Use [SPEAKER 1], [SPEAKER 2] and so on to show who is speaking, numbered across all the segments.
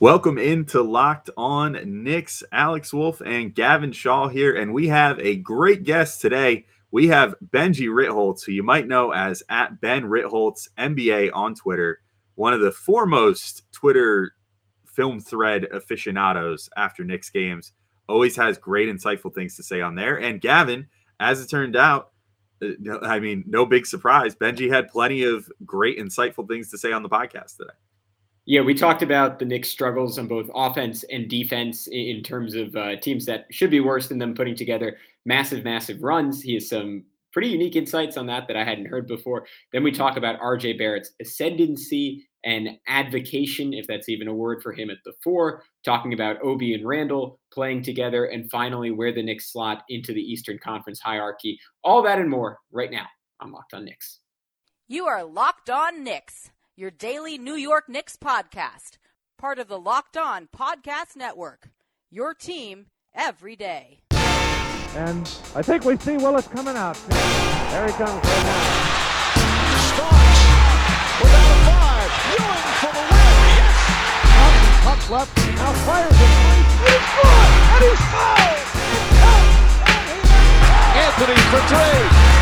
[SPEAKER 1] Welcome into Locked On Knicks, Alex Wolf and Gavin Shaw here, and we have a great guest today. We have Benjy Ritholtz, who you might know as at Ben Ritholtz NBA on Twitter, one of the foremost Twitter film thread aficionados after Knicks games. Always has great, insightful things to say on there. And Gavin, as it turned out, uh, I mean, no big surprise. Benjy had plenty of great, insightful things to say on the podcast today.
[SPEAKER 2] Yeah, we talked about the Knicks' struggles on both offense and defense in terms of uh, teams that should be worse than them putting together massive, massive runs. He has some pretty unique insights on that that I hadn't heard before. Then we talk about RJ Barrett's ascendancy and advocation, if that's even a word for him at the four, talking about Obi and Randle playing together, and finally where the Knicks slot into the Eastern Conference hierarchy. All that and more right now on Locked On Knicks.
[SPEAKER 3] You are Locked On Knicks your daily New York Knicks podcast, part of the Locked On Podcast Network. Your team every day.
[SPEAKER 4] And I think we see Willis coming out. There he comes right now.
[SPEAKER 5] Starks without a five. Ewing for the win. Yes.
[SPEAKER 4] Up, up left. Now fires it. He's good. And he's fouled.
[SPEAKER 5] Anthony for three.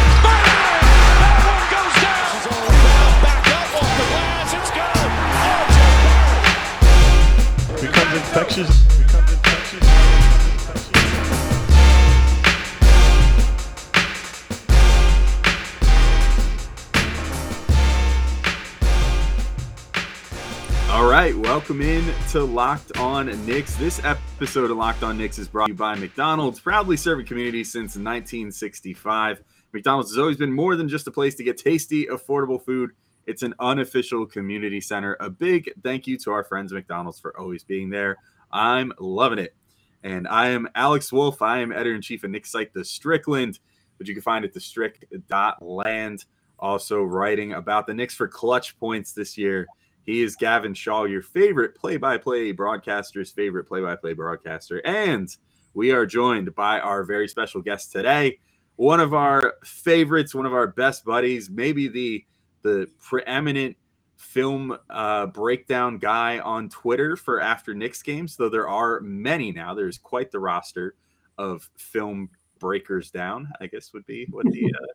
[SPEAKER 1] To Locked On Knicks. This episode of Locked On Knicks is brought to you by McDonald's, proudly serving communities since 1965. McDonald's has always been more than just a place to get tasty, affordable food. It's an unofficial community center. A big thank you to our friends McDonald's for always being there. I'm loving it. And I am Alex Wolf. I am editor in chief of Knicks site, The Strickland, which you can find at thestrick.land. Also writing about the Knicks for ClutchPoints this year. He is Gavin Shaw, your favorite play by play broadcaster's favorite play by play broadcaster. And we are joined by our very special guest today, one of our favorites, one of our best buddies, maybe the the preeminent film uh, breakdown guy on Twitter for after Knicks games, though there are many now. There's quite the roster of film breakers down, I guess would be what the uh,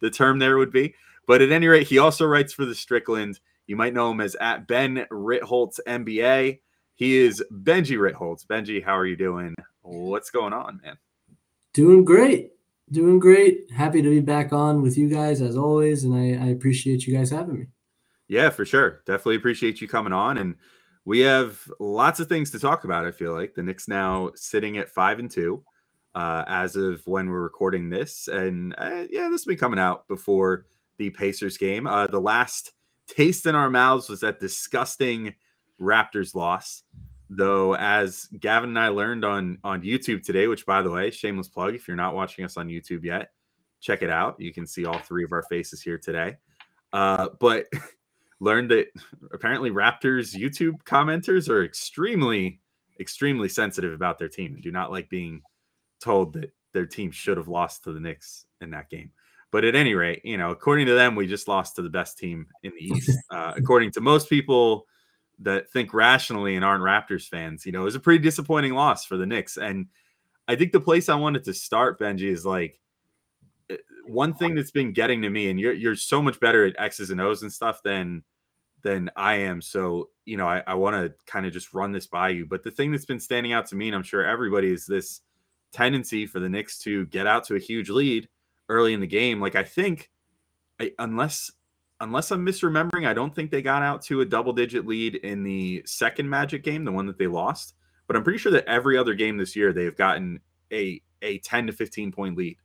[SPEAKER 1] the term there would be. But at any rate, he also writes for the Strickland. You might know him as at Ben Ritholtz NBA. He is Benjy Ritholtz. Benjy, how are you doing? What's going on, man?
[SPEAKER 6] Doing great. Doing great. Happy to be back on with you guys as always. And I, I appreciate you guys having me.
[SPEAKER 1] Yeah, for sure. Definitely appreciate you coming on. And we have lots of things to talk about. I feel like the Knicks now sitting at five and two uh, as of when we're recording this. And uh, yeah, this will be coming out before the Pacers game. Uh, the last taste in our mouths was that disgusting Raptors loss. Though, as Gavin and I learned on on YouTube today, which by the way, shameless plug, if you're not watching us on YouTube yet, check it out. You can see all three of our faces here today. Uh, but learned that apparently Raptors YouTube commenters are extremely, extremely sensitive about their team and do not like being told that their team should have lost to the Knicks in that game. But at any rate, you know, according to them, we just lost to the best team in the East. Uh, according to most people that think rationally and aren't Raptors fans, you know, it was a pretty disappointing loss for the Knicks. And I think the place I wanted to start, Benjy, is like eh, one thing that's been getting to me, and you're you're so much better at X's and O's and stuff than than I am. So, you know, I, I want to kind of just run this by you. But the thing that's been standing out to me, and I'm sure everybody, is this tendency for the Knicks to get out to a huge lead early in the game. Like I think, I, unless unless I'm misremembering, I don't think they got out to a double digit lead in the second Magic game, the one that they lost. But I'm pretty sure that every other game this year they've gotten a a 10 to 15 point lead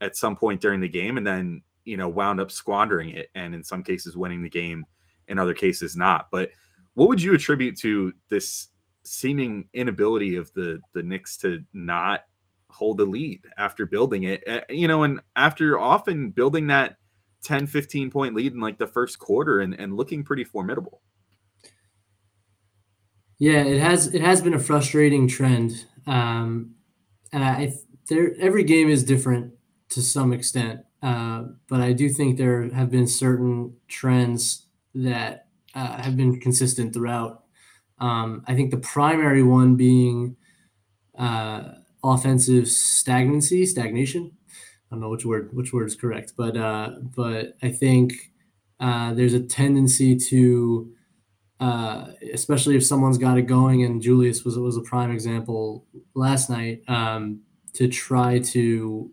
[SPEAKER 1] at some point during the game, and then you know wound up squandering it, and in some cases winning the game in other cases not. But what would you attribute to this seeming inability of the the Knicks to not hold the lead after building it? Eh, you know, and after often building that 10, 15 point lead in like the first quarter and, and looking pretty formidable.
[SPEAKER 6] Yeah, it has it has been a frustrating trend. Um, and I there every game is different to some extent. Uh, but I do think there have been certain trends that uh, have been consistent throughout Um, I think the primary one being uh, offensive stagnancy, stagnation. I don't know which word which word is correct, but uh, but I think uh, there's a tendency to, uh, especially if someone's got it going, and Julius was was a prime example last night, um, to try to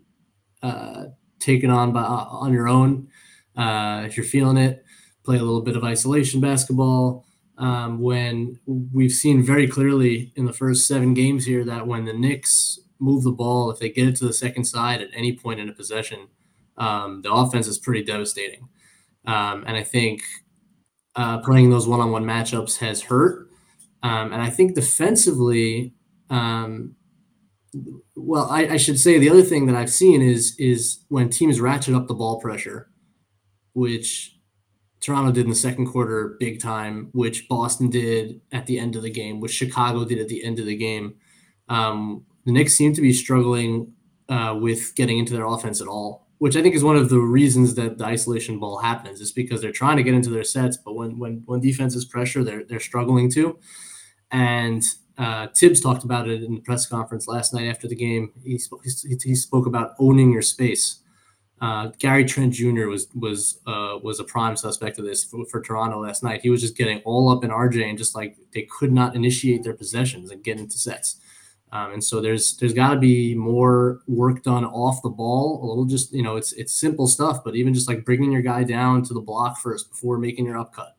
[SPEAKER 6] uh, take it on by on your own uh, if you're feeling it. Play a little bit of isolation basketball. Um, when we've seen very clearly in the first seven games here that when the Knicks move the ball, if they get it to the second side at any point in a possession, um, the offense is pretty devastating. Um, and I think uh, playing those one on one matchups has hurt. Um, and I think defensively, um, well, I, I, should say the other thing that I've seen is is when teams ratchet up the ball pressure, which Toronto did in the second quarter big time, which Boston did at the end of the game, which Chicago did at the end of the game. Um, the Knicks seem to be struggling uh, with getting into their offense at all, which I think is one of the reasons that the isolation ball happens. Is because they're trying to get into their sets, but when when when defense is pressure, they're they're struggling to. And uh, Thibs talked about it in the press conference last night after the game. He he, he spoke about owning your space. Uh, Gary Trent Jr. was was uh, was a prime suspect of this for, for, Toronto last night. He was just getting all up in RJ and just like they could not initiate their possessions and get into sets. Um, and so there's there's got to be more work done off the ball. A little just you know it's it's simple stuff, but even just like bringing your guy down to the block first before making your upcut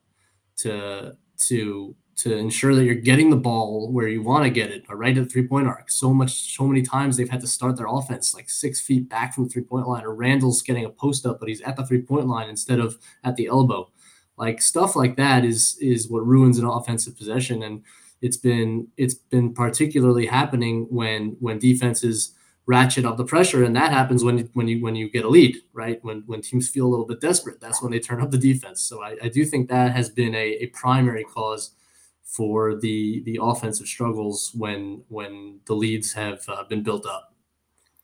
[SPEAKER 6] to to to ensure that you're getting the ball where you want to get it, or right at the three point arc. So much, so many times they've had to start their offense like six feet back from the three point line, or Randle's getting a post up, but he's at the three point line instead of at the elbow. Like stuff like that is is what ruins an offensive possession, and it's been it's been particularly happening when when defenses ratchet up the pressure, and that happens when when you when you get a lead, right? When when teams feel a little bit desperate, that's when they turn up the defense. So I, I do think that has been a, a primary cause for the the offensive struggles when when the leads have uh, been built up.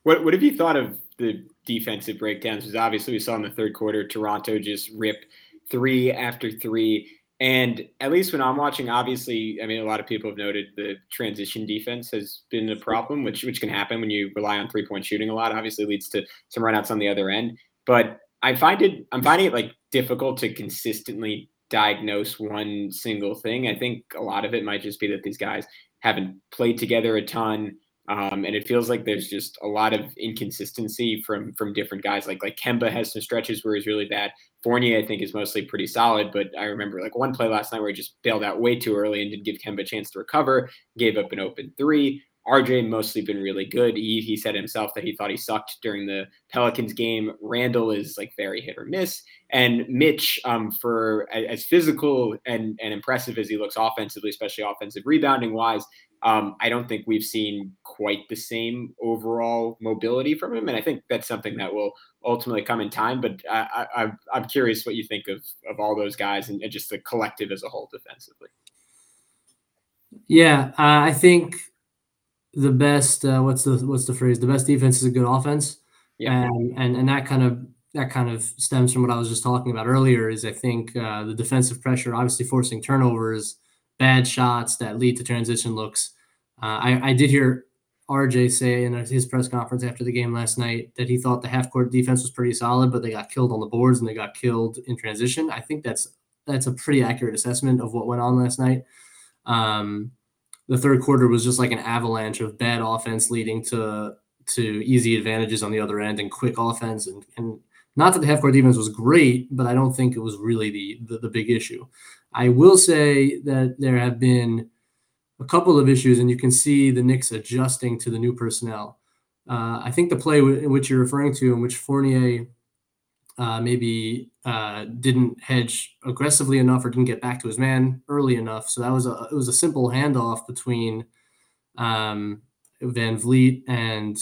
[SPEAKER 2] What what have you thought of the defensive breakdowns? Because obviously we saw in the third quarter Toronto just rip three after three. And at least when I'm watching, obviously, I mean, a lot of people have noted the transition defense has been a problem, which which can happen when you rely on three point shooting a lot. Obviously, leads to some runouts on the other end. But I find it, I'm finding it like difficult to consistently diagnose one single thing. I think a lot of it might just be that these guys haven't played together a ton. Um, and it feels like there's just a lot of inconsistency from from different guys. Like like Kemba has some stretches where he's really bad. Fournier, I think, is mostly pretty solid. But I remember like one play last night where he just bailed out way too early and didn't give Kemba a chance to recover. Gave up an open three. RJ mostly been really good. He, he said himself that he thought he sucked during the Pelicans game. Randle is like very hit or miss. And Mitch, um, for as physical and, and impressive as he looks offensively, especially offensive rebounding wise, um, I don't think we've seen quite the same overall mobility from him. And I think that's something that will ultimately come in time. But I, I, I'm curious what you think of, of all those guys and, and just the collective as a whole defensively.
[SPEAKER 6] Yeah, uh, I think the best uh, what's the what's the phrase? The best defense is a good offense. Yeah. And and and that kind of that kind of stems from what I was just talking about earlier. Is I think uh, the defensive pressure, obviously forcing turnovers, bad shots that lead to transition looks. Uh, I, I did hear RJ say in his press conference after the game last night that he thought the half court defense was pretty solid, but they got killed on the boards and they got killed in transition. I think that's that's a pretty accurate assessment of what went on last night. Um, the third quarter was just like an avalanche of bad offense leading to to easy advantages on the other end and quick offense and and not that the half court defense was great, but I don't think it was really the, the, the big issue. I will say that there have been a couple of issues, and you can see the Knicks adjusting to the new personnel. Uh, I think the play w- in which you're referring to, in which Fournier uh, maybe uh, didn't hedge aggressively enough or didn't get back to his man early enough. So that was a it was a simple handoff between um, VanVleet and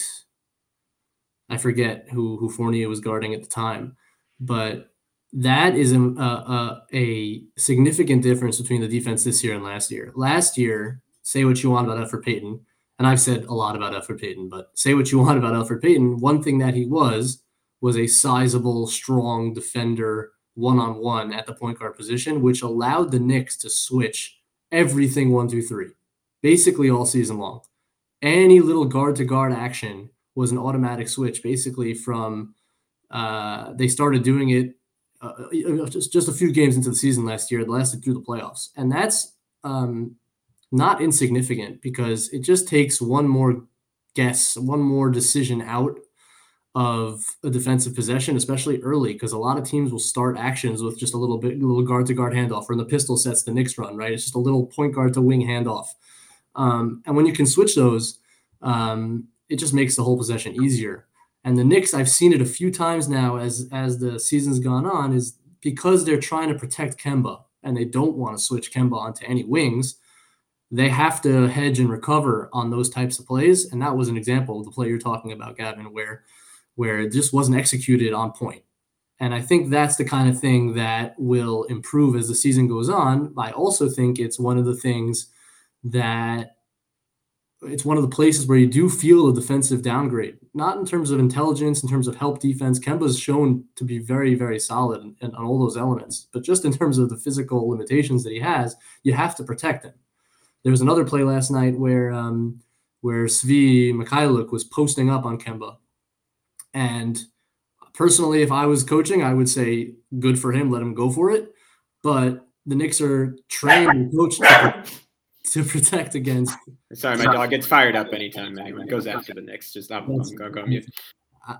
[SPEAKER 6] I forget who who Fournier was guarding at the time, but that is a, a, a significant difference between the defense this year and last year. Last year, say what you want about Elfrid Payton, and I've said a lot about Elfrid Payton, but say what you want about Elfrid Payton. One thing that he was was a sizable, strong defender one on one at the point guard position, which allowed the Knicks to switch everything one through three, basically all season long. Any little guard to guard action was an automatic switch, basically from uh, they started doing it uh, just just a few games into the season last year. It lasted through the playoffs, and that's um, not insignificant because it just takes one more guess, one more decision out of a defensive possession, especially early, because a lot of teams will start actions with just a little bit, a little guard to guard handoff, or the pistol sets the Knicks run, right? It's just a little point guard to wing handoff. Um, and when you can switch those, um, it just makes the whole possession easier. And the Knicks, I've seen it a few times now as as the season's gone on, is because they're trying to protect Kemba and they don't want to switch Kemba onto any wings they have to hedge and recover on those types of plays. And that was an example of the play you're talking about, Gavin, where where it just wasn't executed on point. And I think that's the kind of thing that will improve as the season goes on. I also think it's one of the things that it's one of the places where you do feel a defensive downgrade, not in terms of intelligence, in terms of help defense. Kemba's shown to be very, very solid in, in, on all those elements, but just in terms of the physical limitations that he has, you have to protect him. There was another play last night where um, where Svi Mykhailiuk was posting up on Kemba, and personally, if I was coaching, I would say good for him, let him go for it. But the Knicks are trained and coached to, to protect against.
[SPEAKER 2] Sorry, my dog gets fired up anytime anyone goes after the Knicks. Just I'm, I'm go, go mute.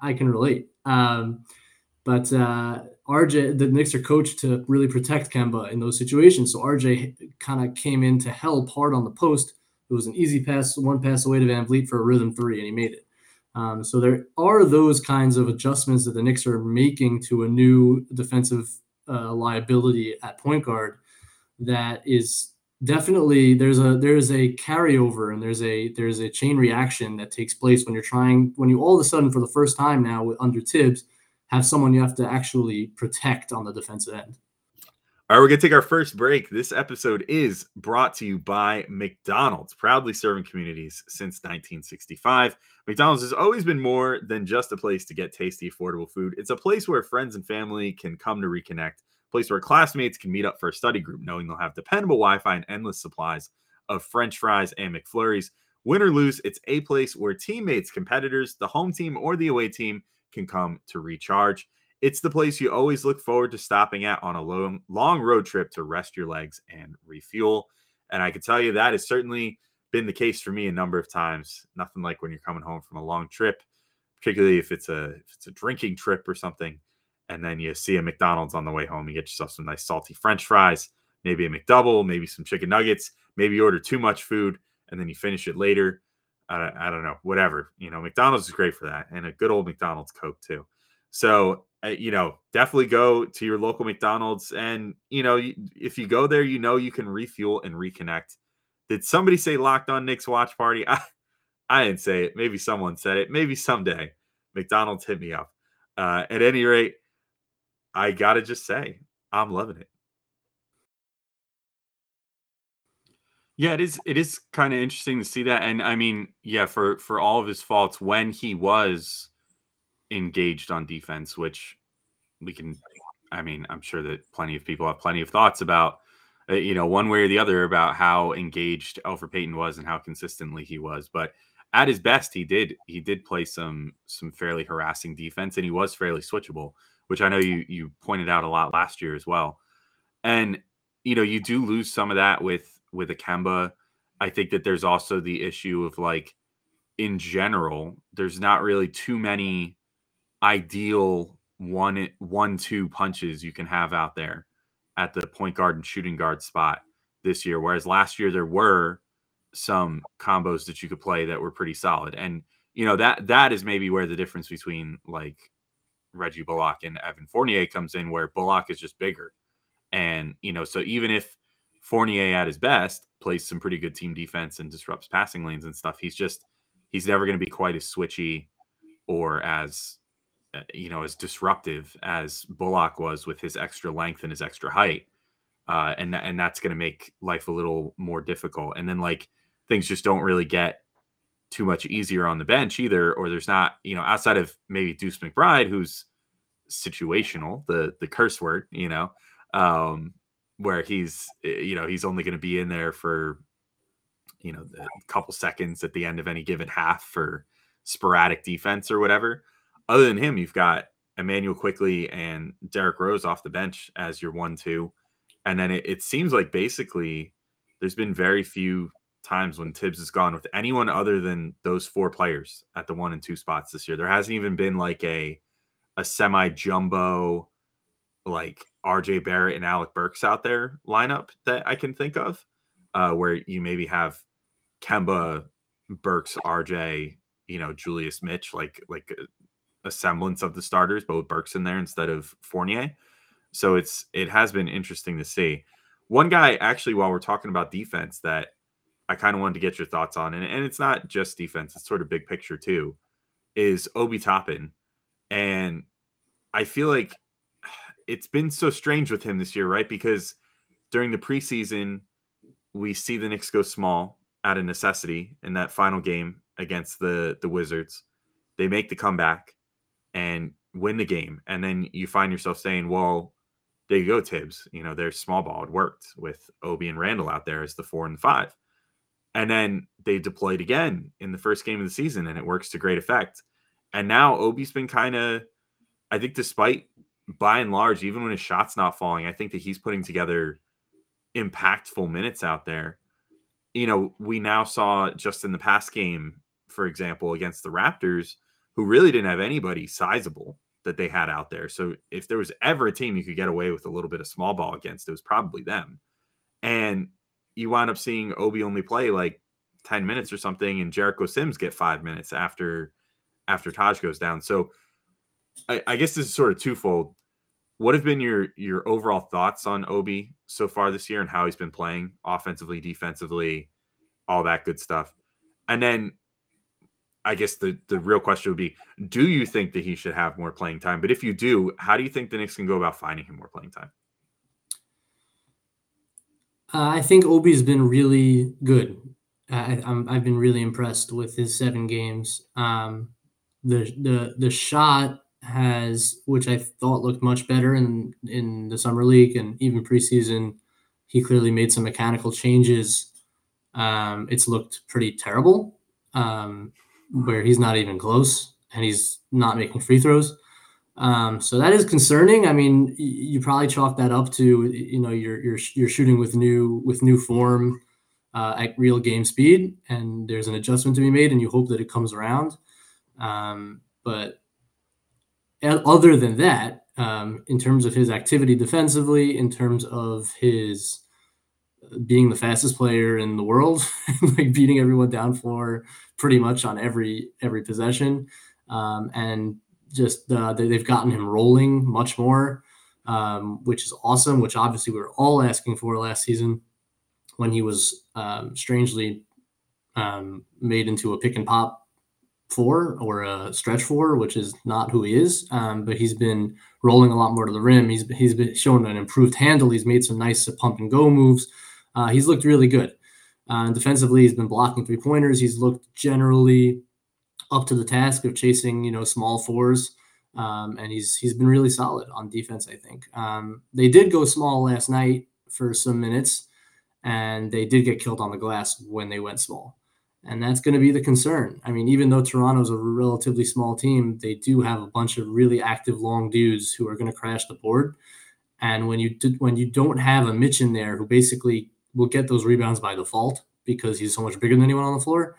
[SPEAKER 6] I can relate. Um, but uh, RJ, the Knicks are coached to really protect Kemba in those situations. So RJ kind of came in to help hard on the post. It was an easy pass, one pass away to VanVleet for a rhythm three, and he made it. Um, so there are those kinds of adjustments that the Knicks are making to a new defensive uh, liability at point guard that is definitely there's a there's a carryover and there's a there's a chain reaction that takes place when you're trying when you all of a sudden for the first time now under Thibs have someone you have to actually protect on the defensive end.
[SPEAKER 1] All right, we're going to take our first break. This episode is brought to you by McDonald's, proudly serving communities since 1965. McDonald's has always been more than just a place to get tasty, affordable food. It's a place where friends and family can come to reconnect, a place where classmates can meet up for a study group, knowing they'll have dependable Wi Fi and endless supplies of French fries and McFlurries. Win or lose, it's a place where teammates, competitors, the home team, or the away team can come to recharge. It's the place you always look forward to stopping at on a long, long road trip to rest your legs and refuel. And I can tell you that has certainly been the case for me a number of times. Nothing like when you're coming home from a long trip, particularly if it's a if it's a drinking trip or something, and then you see a McDonald's on the way home. You get yourself some nice salty French fries, maybe a McDouble, maybe some chicken nuggets. Maybe you order too much food and then you finish it later. I, I don't know, whatever. You know, McDonald's is great for that, and a good old McDonald's Coke too. So uh, you know, definitely go to your local McDonald's, and you know, if you go there, you know you can refuel and reconnect. Did somebody say locked on Knicks watch party? I, I didn't say it. Maybe someone said it. Maybe someday McDonald's hit me up. Uh, at any rate, I gotta just say I'm loving it. Yeah, it is. It is kind of interesting to see that, and I mean, yeah, for for all of his faults, when he was engaged on defense, which we can, I mean, I'm sure that plenty of people have plenty of thoughts about, uh, you know, one way or the other about how engaged Elfrid Payton was and how consistently he was. But at his best, he did he did play some some fairly harassing defense, and he was fairly switchable, which I know you you pointed out a lot last year as well. And you know, you do lose some of that with with Kemba. I think that there's also the issue of like in general, there's not really too many ideal one one two punches you can have out there at the point guard and shooting guard spot this year. Whereas last year there were some combos that you could play that were pretty solid. And you know that that is maybe where the difference between like Reggie Bullock and Evan Fournier comes in, where Bullock is just bigger. And you know, so even if Fournier at his best plays some pretty good team defense and disrupts passing lanes and stuff. He's just he's never going to be quite as switchy or as you know as disruptive as Bullock was with his extra length and his extra height. Uh, and and that's going to make life a little more difficult. And then like things just don't really get too much easier on the bench either, or there's not you know outside of maybe Deuce McBride who's situational, the the curse word, you know. Um, where he's eh, you know he's only going to be in there for you know a couple seconds at the end of any given half for sporadic defense or whatever. Other than him, you've got Immanuel Quickley and Derrick Rose off the bench as your one two, and then it, it seems like basically there's been very few times when Thibs has gone with anyone other than those four players at the one and two spots this year. There hasn't even been like a a semi jumbo like RJ Barrett and Alec Burks out there lineup that I can think of, uh, where you maybe have Kemba, Burks, RJ, you know, Julius Mitch, like like a, semblance of the starters, but with Burks in there instead of Fournier. So it's it has been interesting to see. One guy actually, while we're talking about defense, that I kind of wanted to get your thoughts on, and, and it's not just defense, it's sort of big picture too, is Obi Toppin. And I feel like it's been so strange with him this year, right? Because during the preseason, we see the Knicks go small out of necessity in that final game against the the Wizards. They make the comeback and win the game, and then you find yourself saying, "Well, there you go, Thibs. You know, their small ball. It worked with Obi and Randle out there as the four and the five. And then they deployed again in the first game of the season, and it works to great effect. And now Obi's been kind of, I think, despite by and large, even when his shot's not falling, I think that he's putting together impactful minutes out there. You know, we now saw just in the past game, for example, against the Raptors, who really didn't have anybody sizable that they had out there. So if there was ever a team you could get away with a little bit of small ball against, it was probably them. And you wind up seeing Obi only play like 10 minutes or something, and Jericho Sims get five minutes after after Taj goes down. So I, I guess this is sort of twofold. What have been your your overall thoughts on Obi so far this year and how he's been playing offensively, defensively, all that good stuff? And then I guess the the real question would be: Do you think that he should have more playing time? But if you do, how do you think the Knicks can go about finding him more playing time?
[SPEAKER 6] Uh, I think Obi's been really good. I, have been really impressed with his seven games. Um, the the the shot has, which I thought looked much better in in the summer league and even preseason. He clearly made some mechanical changes. Um, it's looked pretty terrible, um, where he's not even close and he's not making free throws. Um, so that is concerning. I mean, you probably chalk that up to you know you're you're you're shooting with new with new form uh, at real game speed, and there's an adjustment to be made, and you hope that it comes around. Um, but other than that, um, in terms of his activity defensively, in terms of his uh, being the fastest player in the world, like beating everyone down floor pretty much on every every possession, um, and just uh, they, have gotten him rolling much more, um, which is awesome. Which obviously we were all asking for last season when he was um, strangely um, made into a pick and pop four or a stretch four, which is not who he is. Um, but he's been rolling a lot more to the rim. He's he's been shown an improved handle. He's made some nice pump and go moves. Uh, he's looked really good. Uh, defensively, he's been blocking three pointers. He's looked generally up to the task of chasing, you know, small fours. Um, and he's he's been really solid on defense. I think um, they did go small last night for some minutes, and they did get killed on the glass when they went small. And that's going to be the concern. I mean, even though Toronto's a relatively small team, they do have a bunch of really active long dudes who are going to crash the board. And when you do, when you don't have a Mitch in there who basically will get those rebounds by default because he's so much bigger than anyone on the floor,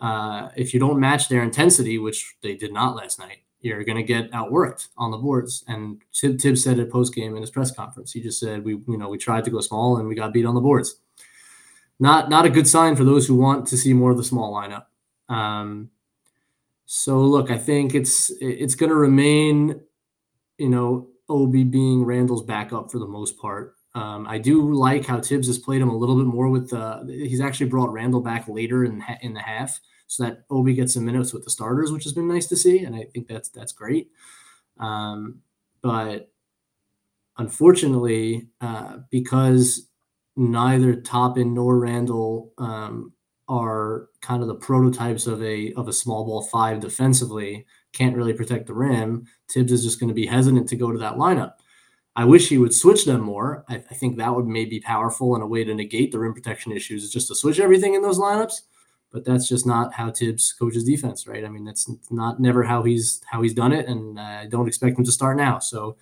[SPEAKER 6] uh, if you don't match their intensity, which they did not last night, you're going to get outworked on the boards. And Tib, Tib said it post game in his press conference. He just said we, you know, we tried to go small and we got beat on the boards not not a good sign for those who want to see more of the small lineup. Um, so look, I think it's it's going to remain, you know, Obi being Randle's backup for the most part. Um, I do like how Thibs has played him a little bit more with the. He's actually brought Randle back later in in the half, so that Obi gets some minutes with the starters, which has been nice to see, and I think that's that's great. Um, but unfortunately, uh, because neither Toppin nor Randle um, are kind of the prototypes of a of a small ball five defensively. Can't really protect the rim. Thibs is just going to be hesitant to go to that lineup. I wish he would switch them more. I, I think that would maybe be powerful and a way to negate the rim protection issues is just to switch everything in those lineups. But that's just not how Thibs coaches defense, right? I mean, that's not never how he's how he's done it, and I don't expect him to start now. So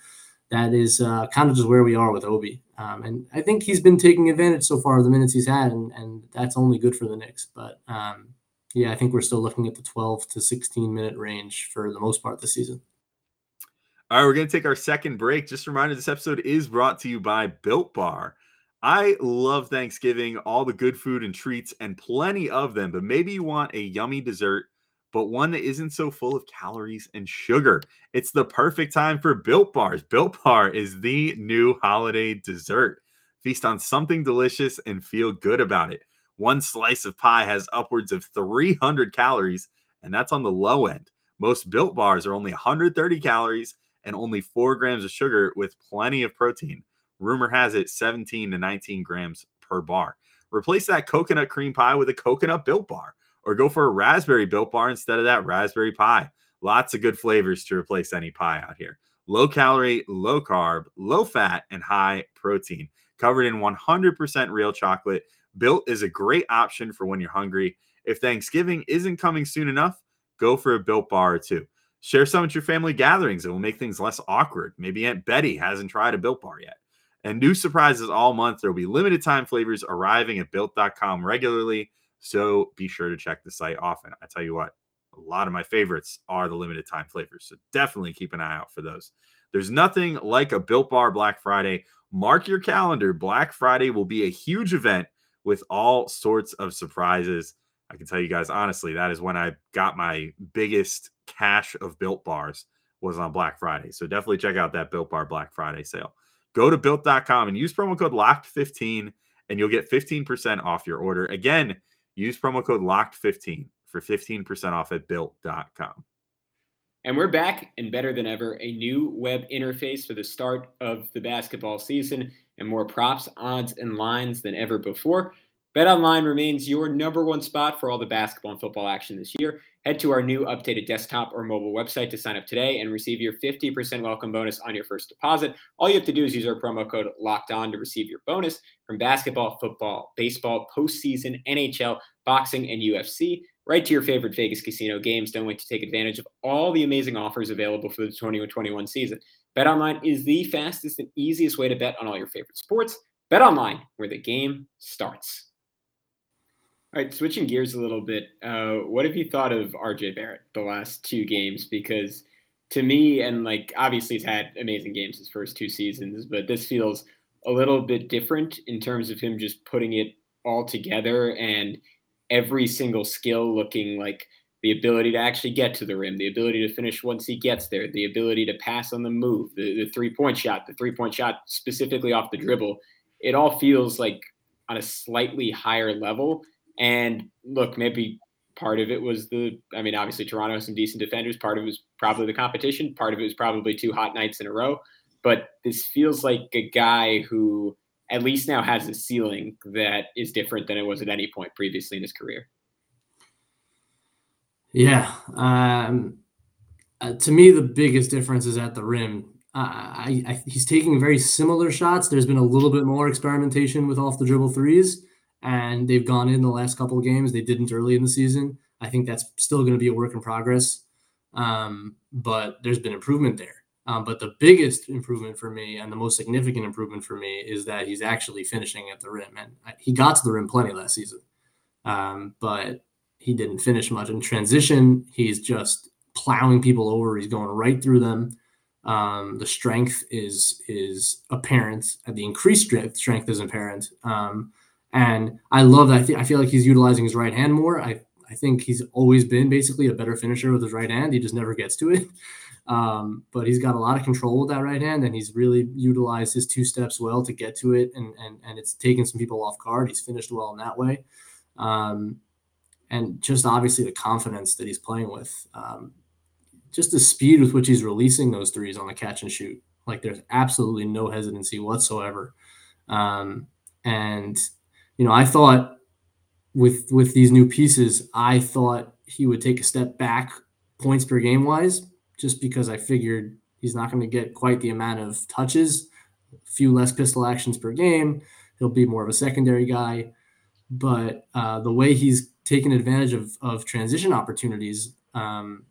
[SPEAKER 6] that is uh, kind of just where we are with Obi. Um, and I think he's been taking advantage so far of the minutes he's had, and, and that's only good for the Knicks. But um, yeah, I think we're still looking at the 12 to 16 minute range for the most part this season.
[SPEAKER 1] All right, we're going to take our second break. Just a reminder this episode is brought to you by Built Bar. I love Thanksgiving, all the good food and treats, and plenty of them, but maybe you want a yummy dessert, but one that isn't so full of calories and sugar. It's the perfect time for Built Bars. Built Bar is the new holiday dessert. Feast on something delicious and feel good about it. One slice of pie has upwards of 300 calories, and that's on the low end. Most Built Bars are only 130 calories and only four grams of sugar with plenty of protein. Rumor has it 17 to 19 grams per bar. Replace that coconut cream pie with a coconut built bar or go for a raspberry built bar instead of that raspberry pie. Lots of good flavors to replace any pie out here. Low calorie, low carb, low fat, and high protein. Covered in 100% real chocolate. Built is a great option for when you're hungry. If Thanksgiving isn't coming soon enough, go for a built bar or two. Share some at your family gatherings. It will make things less awkward. Maybe Aunt Betty hasn't tried a Built Bar yet. And new surprises all month. There will be limited time flavors arriving at built.com regularly. So be sure to check the site often. I tell you what, a lot of my favorites are the limited time flavors. So definitely keep an eye out for those. There's nothing like a Built Bar Black Friday. Mark your calendar. Black Friday will be a huge event with all sorts of surprises. I can tell you guys honestly, that is when I got my biggest cache of built bars was on Black Friday. So definitely check out that built bar Black Friday sale. Go to built.com and use promo code locked15 and you'll get 15% off your order. Again, use promo code locked15 for 15% off at built.com.
[SPEAKER 2] And we're back and better than ever. A new web interface for the start of the basketball season and more props, odds, and lines than ever before. BetOnline remains your number one spot for all the basketball and football action this year. Head to our new updated desktop or mobile website to sign up today and receive your 50% welcome bonus on your first deposit. All you have to do is use our promo code locked on to receive your bonus from basketball, football, baseball, postseason, NHL, boxing, and UFC. Right to your favorite Vegas casino games. Don't wait to take advantage of all the amazing offers available for the 2021 season. BetOnline is the fastest and easiest way to bet on all your favorite sports. BetOnline, where the game starts. All right, switching gears a little bit. Uh, what have you thought of RJ Barrett the last two games? Because to me, and like obviously he's had amazing games his first two seasons, but this feels a little bit different in terms of him just putting it all together and every single skill looking like the ability to actually get to the rim, the ability to finish once he gets there, the ability to pass on the move, the, the three point shot, the three point shot specifically off the dribble. It all feels like on a slightly higher level and look, maybe part of it was the, I mean, obviously Toronto has some decent defenders. Part of it was probably the competition. Part of it was probably two hot nights in a row. But this feels like a guy who at least now has a ceiling that is different than it was at any point previously in his career.
[SPEAKER 6] Yeah. Um, uh, to me, the biggest difference is at the rim. Uh, I, I, he's taking very similar shots. There's been a little bit more experimentation with off the dribble threes and they've gone in the last couple of games. They didn't early in the season. I think that's still going to be a work in progress, um, but there's been improvement there. Um, but the biggest improvement for me and the most significant improvement for me is that he's actually finishing at the rim. And he got to the rim plenty last season, um, but he didn't finish much. In transition, he's just plowing people over. He's going right through them. Um, the strength is is apparent. The increased strength strength is apparent. Um, and I love that. I, th- I feel like he's utilizing his right hand more. I, I think he's always been basically a better finisher with his right hand. He just never gets to it. Um, but he's got a lot of control with that right hand, and he's really utilized his two steps well to get to it, and and and it's taken some people off guard. He's finished well in that way, um, and just obviously the confidence that he's playing with, um, just the speed with which he's releasing those threes on the catch and shoot. Like there's absolutely no hesitancy whatsoever, um, and you know, I thought with with these new pieces, I thought he would take a step back points per game wise, just because I figured he's not going to get quite the amount of touches a few less pistol actions per game. He'll be more of a secondary guy. But uh, the way he's taken advantage of, of transition opportunities um,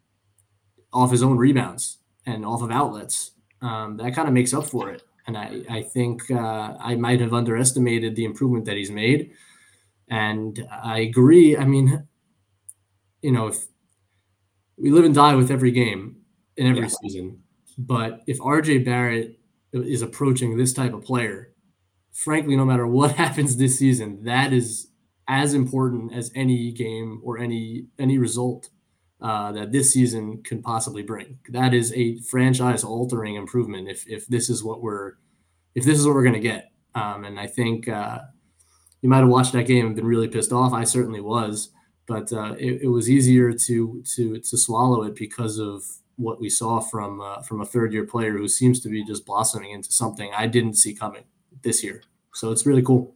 [SPEAKER 6] off his own rebounds and off of outlets, um, that kind of makes up for it. And I, I think uh, I might have underestimated the improvement that he's made. And I agree. I mean, you know, if we live and die with every game in every yeah. season, but if RJ Barrett is approaching this type of player, frankly, no matter what happens this season, that is as important as any game or any any result uh, that this season can possibly bring. That is a franchise altering improvement if if this is what we're if this is what we're going to get. Um, and I think uh, you might have watched that game and been really pissed off. I certainly was, but uh, it, it, was easier to to to swallow it because of what we saw from uh, from a third year player who seems to be just blossoming into something I didn't see coming this year. So it's really cool.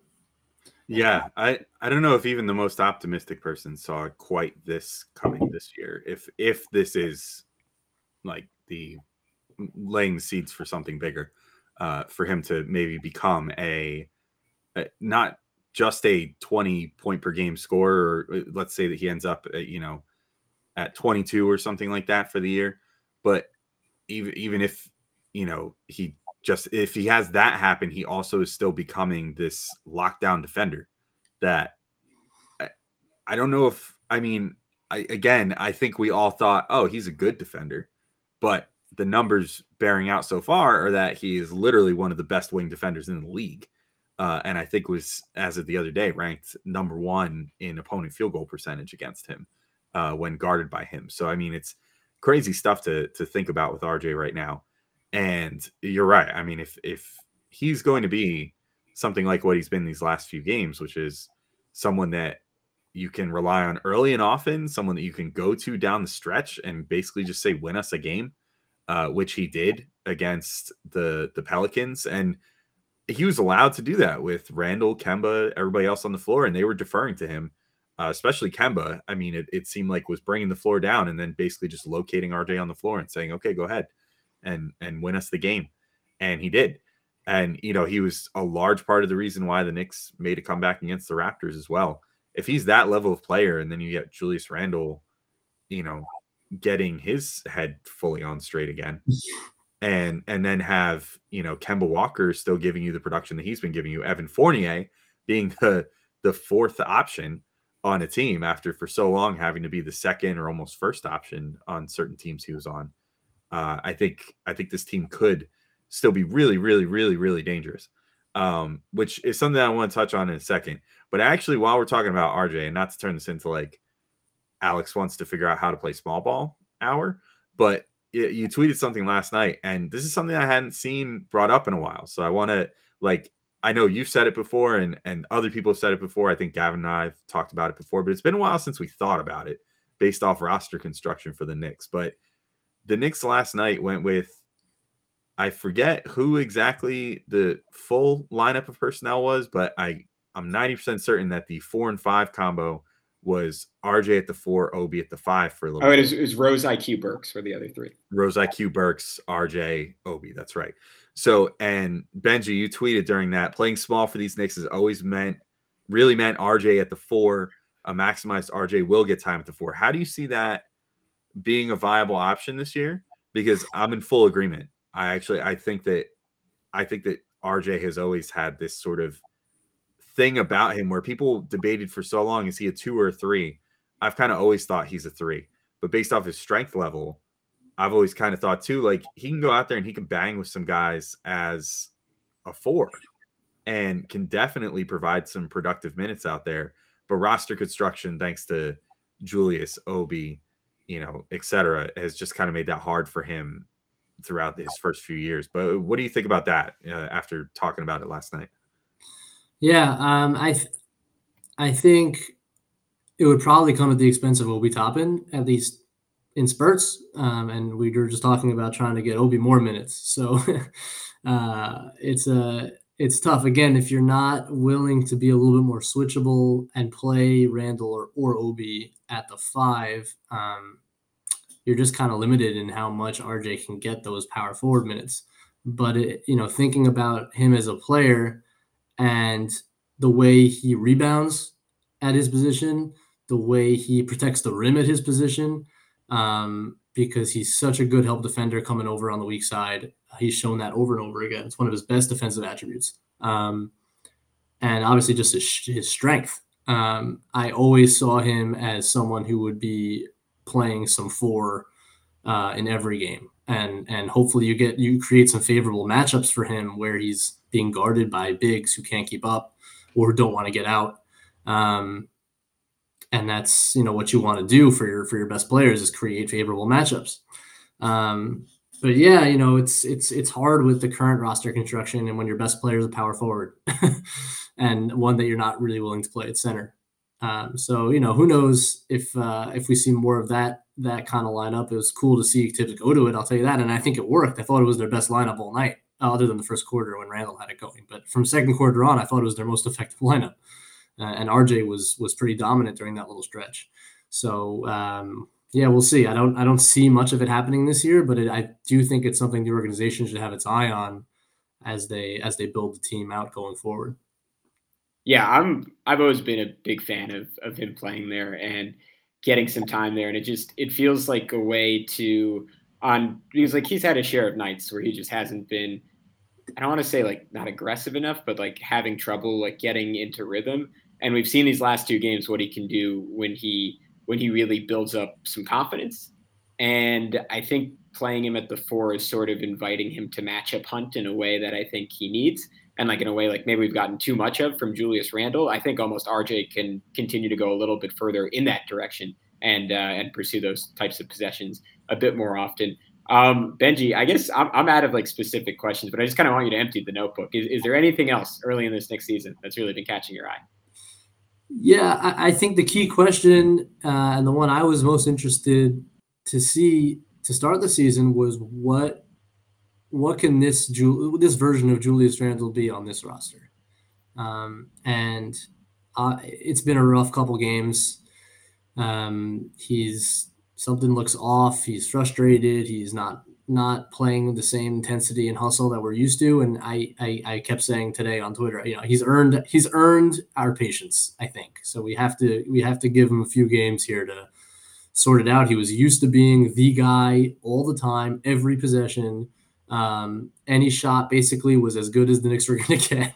[SPEAKER 1] Yeah, I I don't know if even the most optimistic person saw quite this coming this year. If if this is like the laying seeds for something bigger, uh, for him to maybe become a, a not just a 20 point per game scorer, or uh, let's say that he ends up at, you know, at 22 or something like that for the year. But even, even if, you know, he just, if he has that happen, he also is still becoming this lockdown defender that I, I don't know if, I mean, I, again, I think we all thought, oh, he's a good defender, but the numbers bearing out so far are that he is literally one of the best wing defenders in the league uh, and I think was as of the other day ranked number one in opponent field goal percentage against him uh, when guarded by him. So I mean, it's crazy stuff to to think about with RJ right now. And you're right. I mean, if if he's going to be something like what he's been these last few games, which is someone that you can rely on early and often, someone that you can go to down the stretch and basically just say win us a game, uh, which he did against the the Pelicans and he was allowed to do that with Randle, Kemba, everybody else on the floor, and they were deferring to him, uh, especially Kemba. I mean, it, it seemed like was bringing the floor down and then basically just locating RJ on the floor and saying, "Okay, go ahead and and win us the game," and he did. And you know, he was a large part of the reason why the Knicks made a comeback against the Raptors as well. If he's that level of player, and then you get Julius Randle, you know, getting his head fully on straight again and and then have you know Kemba Walker still giving you the production that he's been giving you, Evan Fournier being the the fourth option on a team after for so long having to be the second or almost first option on certain teams he was on. Uh, I think I think this team could still be really, really, really, really dangerous. Um, which is something I want to touch on in a second. But actually, while we're talking about RJ, and not to turn this into like Alex wants to figure out how to play small ball hour, but you tweeted something last night, and this is something I hadn't seen brought up in a while. So I want to like I know you've said it before, and and other people have said it before. I think Gavin and I have talked about it before, but it's been a while since we thought about it based off roster construction for the Knicks. But the Knicks last night went with I forget who exactly the full lineup of personnel was, but I I'm 90% certain that the four and five combo was RJ at the four, Obi at the five for a little.
[SPEAKER 2] Oh, bit. it was Rose IQ Burks for the other three.
[SPEAKER 1] Rose IQ Burks, RJ, Obi. That's right. So, and Benjy, you tweeted during that playing small for these Knicks has always meant, really meant RJ at the four. A maximized RJ will get time at the four. How do you see that being a viable option this year? Because I'm in full agreement. I actually, I think that, I think that RJ has always had this sort of thing about him where people debated for so long is he a two or a three? I've kind of always thought he's a three, but based off his strength level, I've always kind of thought too, like he can go out there and he can bang with some guys as a four and can definitely provide some productive minutes out there. But roster construction, thanks to Julius, Obi, you know, etc., has just kind of made that hard for him throughout his first few years. But what do you think about that uh, after talking about it last night?
[SPEAKER 6] Yeah, um, I th- I think it would probably come at the expense of Obi Toppin, at least in spurts. Um, and we were just talking about trying to get Obi more minutes. So uh, it's a it's tough. Again, if you're not willing to be a little bit more switchable and play Randle or, or Obi at the five, um, you're just kind of limited in how much RJ can get those power forward minutes. but it, you know, thinking about him as a player and the way he rebounds at his position, the way he protects the rim at his position, um, because he's such a good help defender coming over on the weak side. He's shown that over and over again. It's one of his best defensive attributes. Um, and obviously just his, his strength. Um, I always saw him as someone who would be playing some four uh, in every game, and and hopefully you get you create some favorable matchups for him where he's being guarded by bigs who can't keep up or don't want to get out. Um, and that's you know what you want to do for your for your best players is create favorable matchups. Um, but yeah, you know it's it's it's hard with the current roster construction and when your best player is a power forward and one that you're not really willing to play at center. Um, so you know who knows if uh, if we see more of that that kind of lineup. It was cool to see Thibs go to it. I'll tell you that, and I think it worked. I thought it was their best lineup all night, other than the first quarter when Randle had it going. But from second quarter on, I thought it was their most effective lineup uh, and RJ was was pretty dominant during that little stretch. So um, yeah, we'll see. I don't I don't see much of it happening this year, but it, I do think it's something the organization should have its eye on as they as they build the team out going forward.
[SPEAKER 2] Yeah, I'm I've always been a big fan of of him playing there and getting some time there, and it just it feels like a way to on because like he's had a share of nights where he just hasn't been I don't want to say like not aggressive enough, but like having trouble like getting into rhythm and we've seen these last two games what he can do when he when he really builds up some confidence. And I think playing him at the four is sort of inviting him to matchup hunt in a way that I think he needs. And like in a way like maybe we've gotten too much of from Julius Randle. I think almost RJ can continue to go a little bit further in that direction and uh, and pursue those types of possessions a bit more often. Um, Benjy, I guess I'm, I'm out of like specific questions, but I just kind of want you to empty the notebook. Is, is there anything else early in this next season that's really been catching your eye?
[SPEAKER 6] Yeah, I, I think the key question uh, and the one I was most interested to see to start the season was what what can this Ju- this version of Julius Randle be on this roster? Um, and uh, it's been a rough couple games. Um, he's something looks off. He's frustrated. He's not not playing with the same intensity and hustle that we're used to. And I, I, I kept saying today on Twitter, you know, he's earned he's earned our patience. I think so. We have to we have to give him a few games here to sort it out. He was used to being the guy all the time, every possession. Um, any shot basically was as good as the Knicks were going to get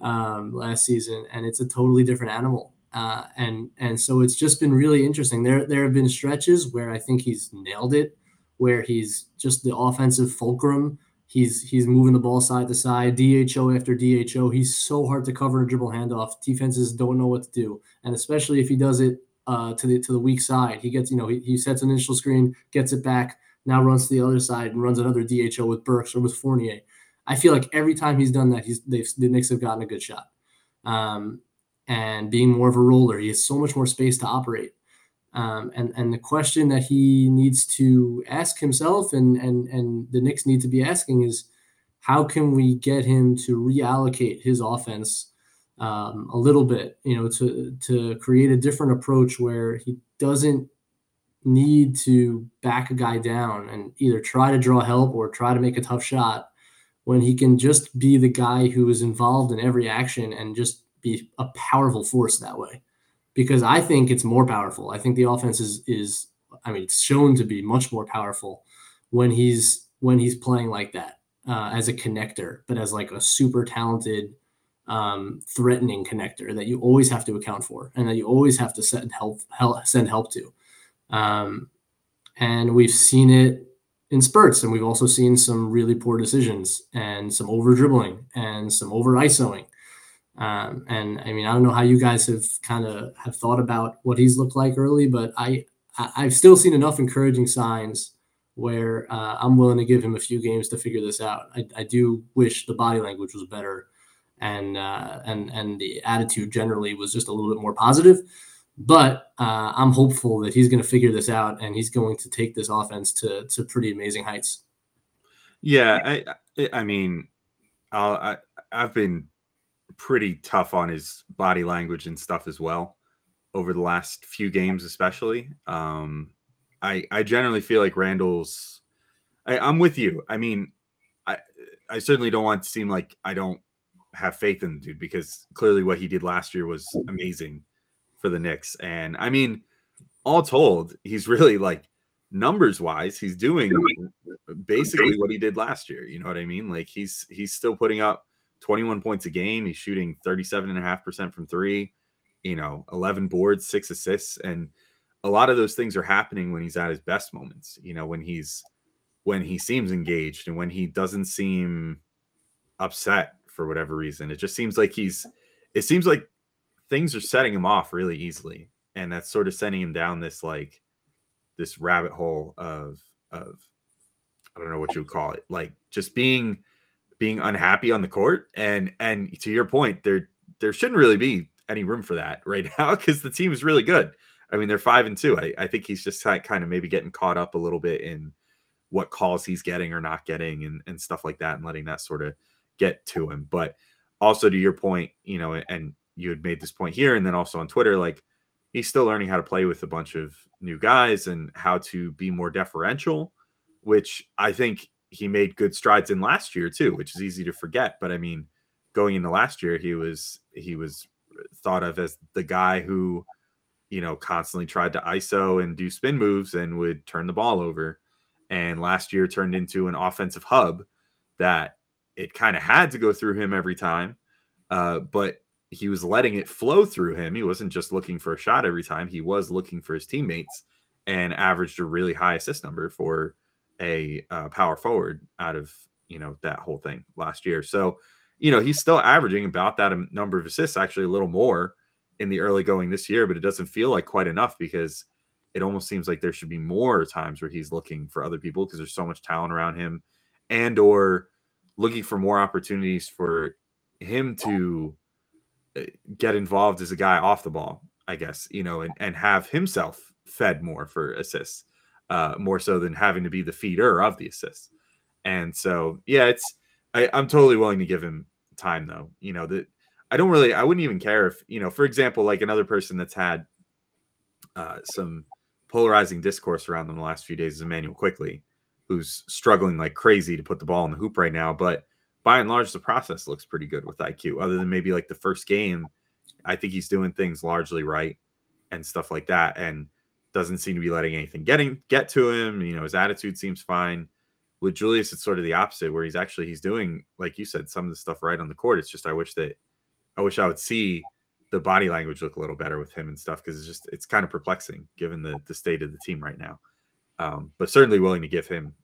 [SPEAKER 6] um, last season, and it's a totally different animal. Uh, and and so it's just been really interesting. There there have been stretches where I think he's nailed it where he's just the offensive fulcrum. He's he's moving the ball side to side, DHO after DHO. He's so hard to cover and dribble handoff. Defenses don't know what to do, and especially if he does it uh, to the to the weak side, he gets you know he, he sets an initial screen, gets it back, now runs to the other side and runs another DHO with Burks or with Fournier. I feel like every time he's done that, he's they've the Knicks have gotten a good shot. Um, and being more of a roller, he has so much more space to operate. Um, and and the question that he needs to ask himself and and and the Knicks need to be asking is how can we get him to reallocate his offense um, a little bit, you know, to to create a different approach where he doesn't need to back a guy down and either try to draw help or try to make a tough shot when he can just be the guy who is involved in every action and just be a powerful force that way because I think it's more powerful. I think the offense is is I mean it's shown to be much more powerful when he's when he's playing like that uh, as a connector, but as like a super talented, um, threatening connector that you always have to account for and that you always have to send help, help send help to. Um, and we've seen it in spurts, and we've also seen some really poor decisions and some over dribbling and some over isoing um, and I mean, I don't know how you guys have kind of have thought about what he's looked like early, but I, I have still seen enough encouraging signs where uh, I'm willing to give him a few games to figure this out. I, I do wish the body language was better, and uh, and and the attitude generally was just a little bit more positive. But uh, I'm hopeful that he's going to figure this out and he's going to take this offense to to pretty amazing heights.
[SPEAKER 1] Yeah, I I mean, I'll, I I've been pretty tough on his body language and stuff as well over the last few games, especially. Um, I I generally feel like Randle's. I, I'm with you. I mean, I I certainly don't want to seem like I don't have faith in the dude because clearly what he did last year was amazing for the Knicks. And I mean, all told, he's really like numbers wise, he's doing basically what he did last year. You know what I mean? Like he's he's still putting up 21 points a game. He's shooting 37.5% from three, you know, 11 boards, six assists. And a lot of those things are happening when he's at his best moments, you know, when he's when he seems engaged and when he doesn't seem upset for whatever reason. It just seems like he's it seems like things are setting him off really easily. And that's sort of sending him down this like this rabbit hole of of I don't know what you would call it, like just being being unhappy on the court. And and to your point, there there shouldn't really be any room for that right now because the team is really good. I mean, they're five and two. I, I think he's just kind of maybe getting caught up a little bit in what calls he's getting or not getting and, and stuff like that and letting that sort of get to him. But also to your point, you know, and you had made this point here and then also on Twitter, like he's still learning how to play with a bunch of new guys and how to be more deferential, which I think he made good strides in last year too, which is easy to forget. But I mean, going into last year, he was he was thought of as the guy who, you know, constantly tried to ISO and do spin moves and would turn the ball over. And last year turned into an offensive hub that it kind of had to go through him every time. Uh, but he was letting it flow through him. He wasn't just looking for a shot every time. He was looking for his teammates and averaged a really high assist number for a uh, power forward out of you know that whole thing last year. So you know he's still averaging about that number of assists, actually a little more in the early going this year, but it doesn't feel like quite enough because it almost seems like there should be more times where he's looking for other people because there's so much talent around him and or looking for more opportunities for him to uh, get involved as a guy off the ball, I guess, you know, and, and have himself fed more for assists, uh, more so than having to be the feeder of the assists. And so, yeah, it's, I, I'm totally willing to give him time though. You know, that I don't really, I wouldn't even care if, you know, for example, like another person that's had uh, some polarizing discourse around them the last few days is Immanuel Quickley, who's struggling like crazy to put the ball in the hoop right now. But by and large, the process looks pretty good with IQ, other than maybe like the first game. I think he's doing things largely right and stuff like that, and doesn't seem to be letting anything getting get to him. You know, his attitude seems fine. With Julius, it's sort of the opposite, where he's actually he's doing, like you said, some of the stuff right on the court. It's just I wish that I wish I would see the body language look a little better with him and stuff because it's just it's kind of perplexing given the the state of the team right now. Um, but certainly willing to give him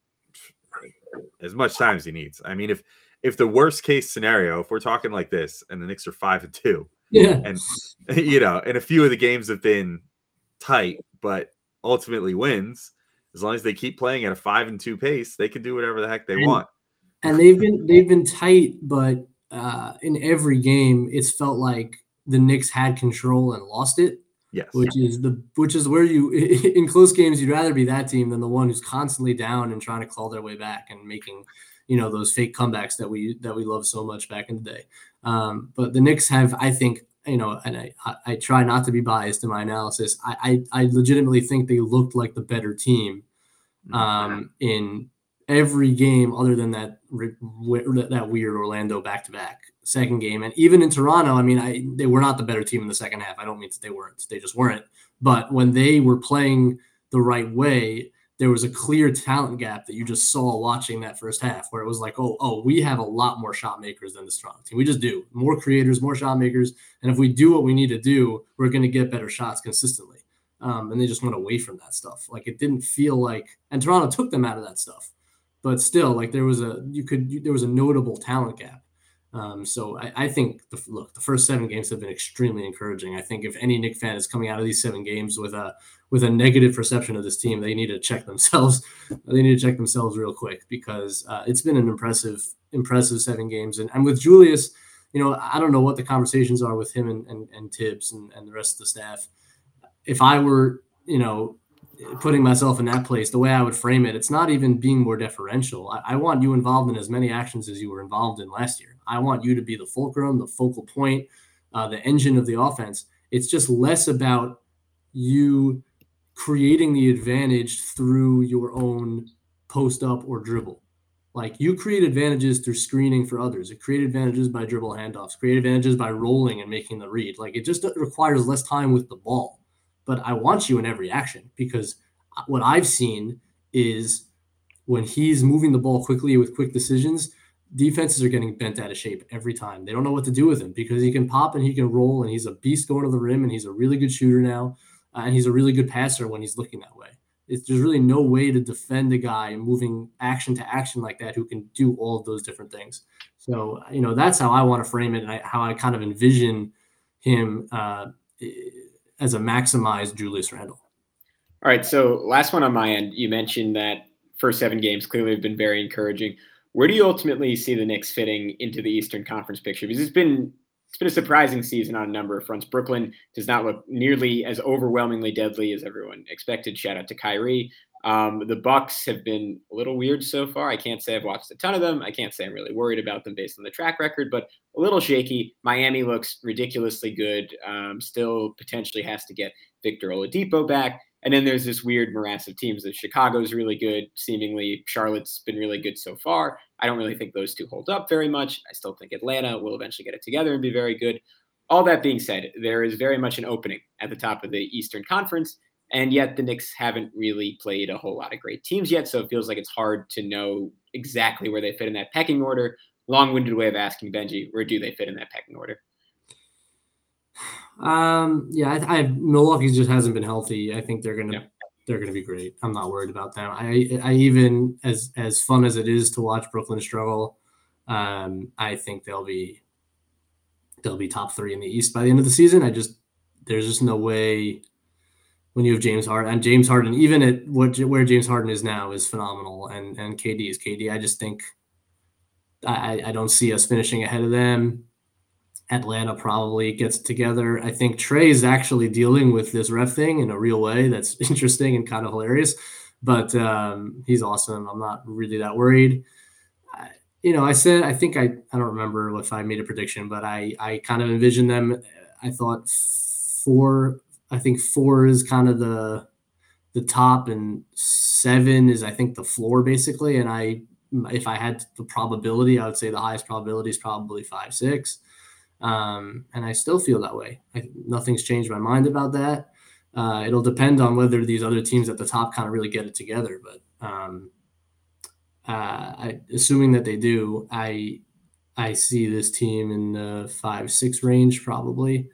[SPEAKER 1] as much time as he needs. I mean, if if the worst case scenario, if we're talking like this, and the Knicks are five and two,
[SPEAKER 6] yeah,
[SPEAKER 1] and you know, and a few of the games have been tight, but ultimately wins. As long as they keep playing at a five and two pace, they can do whatever the heck they
[SPEAKER 6] and,
[SPEAKER 1] want.
[SPEAKER 6] And they've been they've been tight, but uh, in every game, it's felt like the Knicks had control and lost it.
[SPEAKER 1] Yes.
[SPEAKER 6] Which is the which is where you in close games you'd rather be that team than the one who's constantly down and trying to claw their way back and making you know those fake comebacks that we that we love so much back in the day. Um, but the Knicks have, I think, you know, and I, I, try not to be biased in my analysis. I, I, I legitimately think they looked like the better team mm-hmm. um, in every game other than that that weird Orlando back to back second game, and even in Toronto. I mean, I they were not the better team in the second half. I don't mean that they weren't; they just weren't. But when they were playing the right way, there was a clear talent gap that you just saw watching that first half, where it was like, oh, oh, we have a lot more shot makers than the strong team. We just do more creators, more shot makers, and if we do what we need to do, we're going to get better shots consistently. Um, and they just went away from that stuff. Like it didn't feel like, and Toronto took them out of that stuff, but still, like there was a you could you, there was a notable talent gap. Um, so I, I think the, look, the first seven games have been extremely encouraging. I think if any Knick fan is coming out of these seven games with a with a negative perception of this team, they need to check themselves. they need to check themselves real quick because uh, it's been an impressive impressive seven games. And, and with Julius, you know, I don't know what the conversations are with him and, and, and Thibs and, and the rest of the staff. If I were, you know, putting myself in that place, the way I would frame it, it's not even being more deferential. I, I, want you involved in as many actions as you were involved in last year. I want you to be the fulcrum, the focal point, uh, the engine of the offense. It's just less about you creating the advantage through your own post up or dribble. Like you create advantages through screening for others. It create advantages by dribble handoffs, create advantages by rolling and making the read. Like it just requires less time with the ball. But I want you in every action because what I've seen is when he's moving the ball quickly with quick decisions, defenses are getting bent out of shape every time. They don't know what to do with him because he can pop and he can roll and he's a beast going to the rim and he's a really good shooter now uh, and he's a really good passer when he's looking that way. It's, there's really no way to defend a guy moving action to action like that who can do all of those different things. So you know that's how I want to frame it and I, how I kind of envision him uh, as a maximized Julius Randle.
[SPEAKER 2] All right. So last one on my end, you mentioned that first seven games clearly have been very encouraging. Where do you ultimately see the Knicks fitting into the Eastern Conference picture? Because it's been it's been a surprising season on a number of fronts. Brooklyn does not look nearly as overwhelmingly deadly as everyone expected. Shout out to Kyrie. Um, the Bucks have been a little weird so far. I can't say I've watched a ton of them. I can't say I'm really worried about them based on the track record, but a little shaky. Miami looks ridiculously good. Um, still potentially has to get Victor Oladipo back. And then there's this weird morass of teams that Chicago's really good. Seemingly, Charlotte's been really good so far. I don't really think those two hold up very much. I still think Atlanta will eventually get it together and be very good. All that being said, there is very much an opening at the top of the Eastern Conference. And yet the Knicks haven't really played a whole lot of great teams yet. So it feels like it's hard to know exactly where they fit in that pecking order. Long winded way of asking Benjy, where do they fit in that pecking order?
[SPEAKER 6] Um, yeah, I, I Milwaukee just hasn't been healthy. I think they're gonna yeah. they're gonna be great. I'm not worried about them. I I even as as fun as it is to watch Brooklyn struggle, um, I think they'll be they'll be top three in the East by the end of the season. I just there's just no way when you have James Harden and James Harden, even at what where James Harden is now, is phenomenal, and and KD is KD. I just think I I don't see us finishing ahead of them. Atlanta probably gets together. I think Trae is actually dealing with this ref thing in a real way. That's interesting and kind of hilarious, but um, he's awesome. I'm not really that worried. I, you know, I said I think I I don't remember if I made a prediction, but I I kind of envisioned them. I thought four. I think four is kind of the the top, and seven is I think the floor basically. And I if I had the probability, I would say the highest probability is probably five six. Um, and I still feel that way. I, nothing's changed my mind about that. Uh, it'll depend on whether these other teams at the top kind of really get it together. But um, uh, I, assuming that they do, I I see this team in the five six range probably,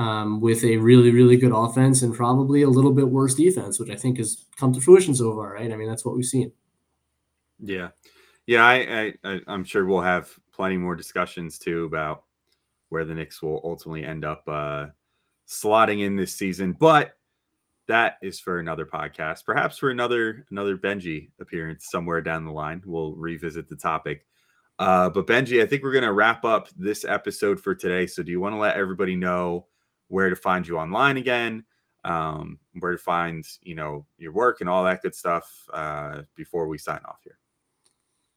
[SPEAKER 6] um, with a really really good offense and probably a little bit worse defense, which I think has come to fruition so far. Right? I mean, that's what we've seen.
[SPEAKER 1] Yeah, yeah. I, I I'm sure we'll have plenty more discussions too about where the Knicks will ultimately end up uh, slotting in this season. But that is for another podcast, perhaps for another another Benjy appearance somewhere down the line. We'll revisit the topic. Uh, but Benjy, I think we're going to wrap up this episode for today. So, do you want to let everybody know where to find you online again, um, where to find you know your work and all that good stuff uh, before we sign off here?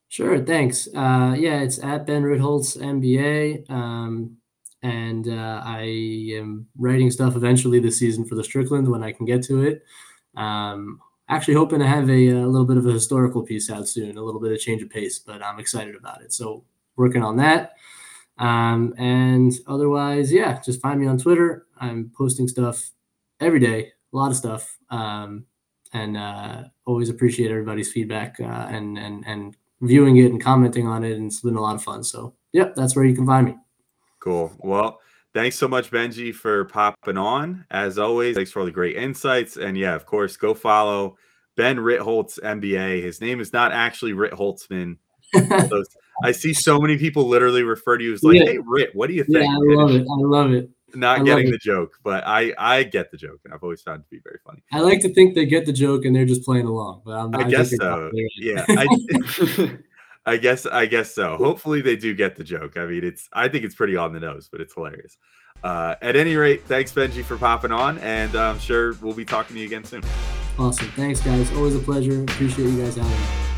[SPEAKER 6] Sure, thanks. Uh, yeah, it's at Ben Ritholtz NBA. Um, and uh, I am writing stuff eventually this season for the Strickland when I can get to it. Um, actually, hoping to have a, a, little bit of a historical piece out soon, a little bit of change of pace, but I'm excited about it. So working on that. Um, and otherwise, yeah, just find me on Twitter. I'm posting stuff every day, a lot of stuff, um, and uh, always appreciate everybody's feedback uh, and and and viewing it and commenting on it. And it's been a lot of fun. So, yep, that's where you can find me.
[SPEAKER 1] Cool. Well, thanks so much, Benjy, for popping on. As always, thanks for all the great insights. And yeah, of course, go follow Ben Ritholtz NBA. His name is not actually Rit Holtzman. I see so many people literally refer to you as like, yeah. "Hey, Rit, what do you think?"
[SPEAKER 6] Yeah, I love it. I love it.
[SPEAKER 1] Not getting the joke, but I I get the joke, and I've always found it to be very funny.
[SPEAKER 6] I like to think they get the joke and they're just playing along, but I'm,
[SPEAKER 1] I, I guess so. Yeah. I, I guess I guess so. Hopefully they do get the joke. I mean, it's I think it's pretty on the nose, but it's hilarious. Uh, at any rate, thanks Benjy for popping on, and I'm sure we'll be talking to you again soon.
[SPEAKER 6] Awesome. Thanks, guys. Always a pleasure. Appreciate you guys having me.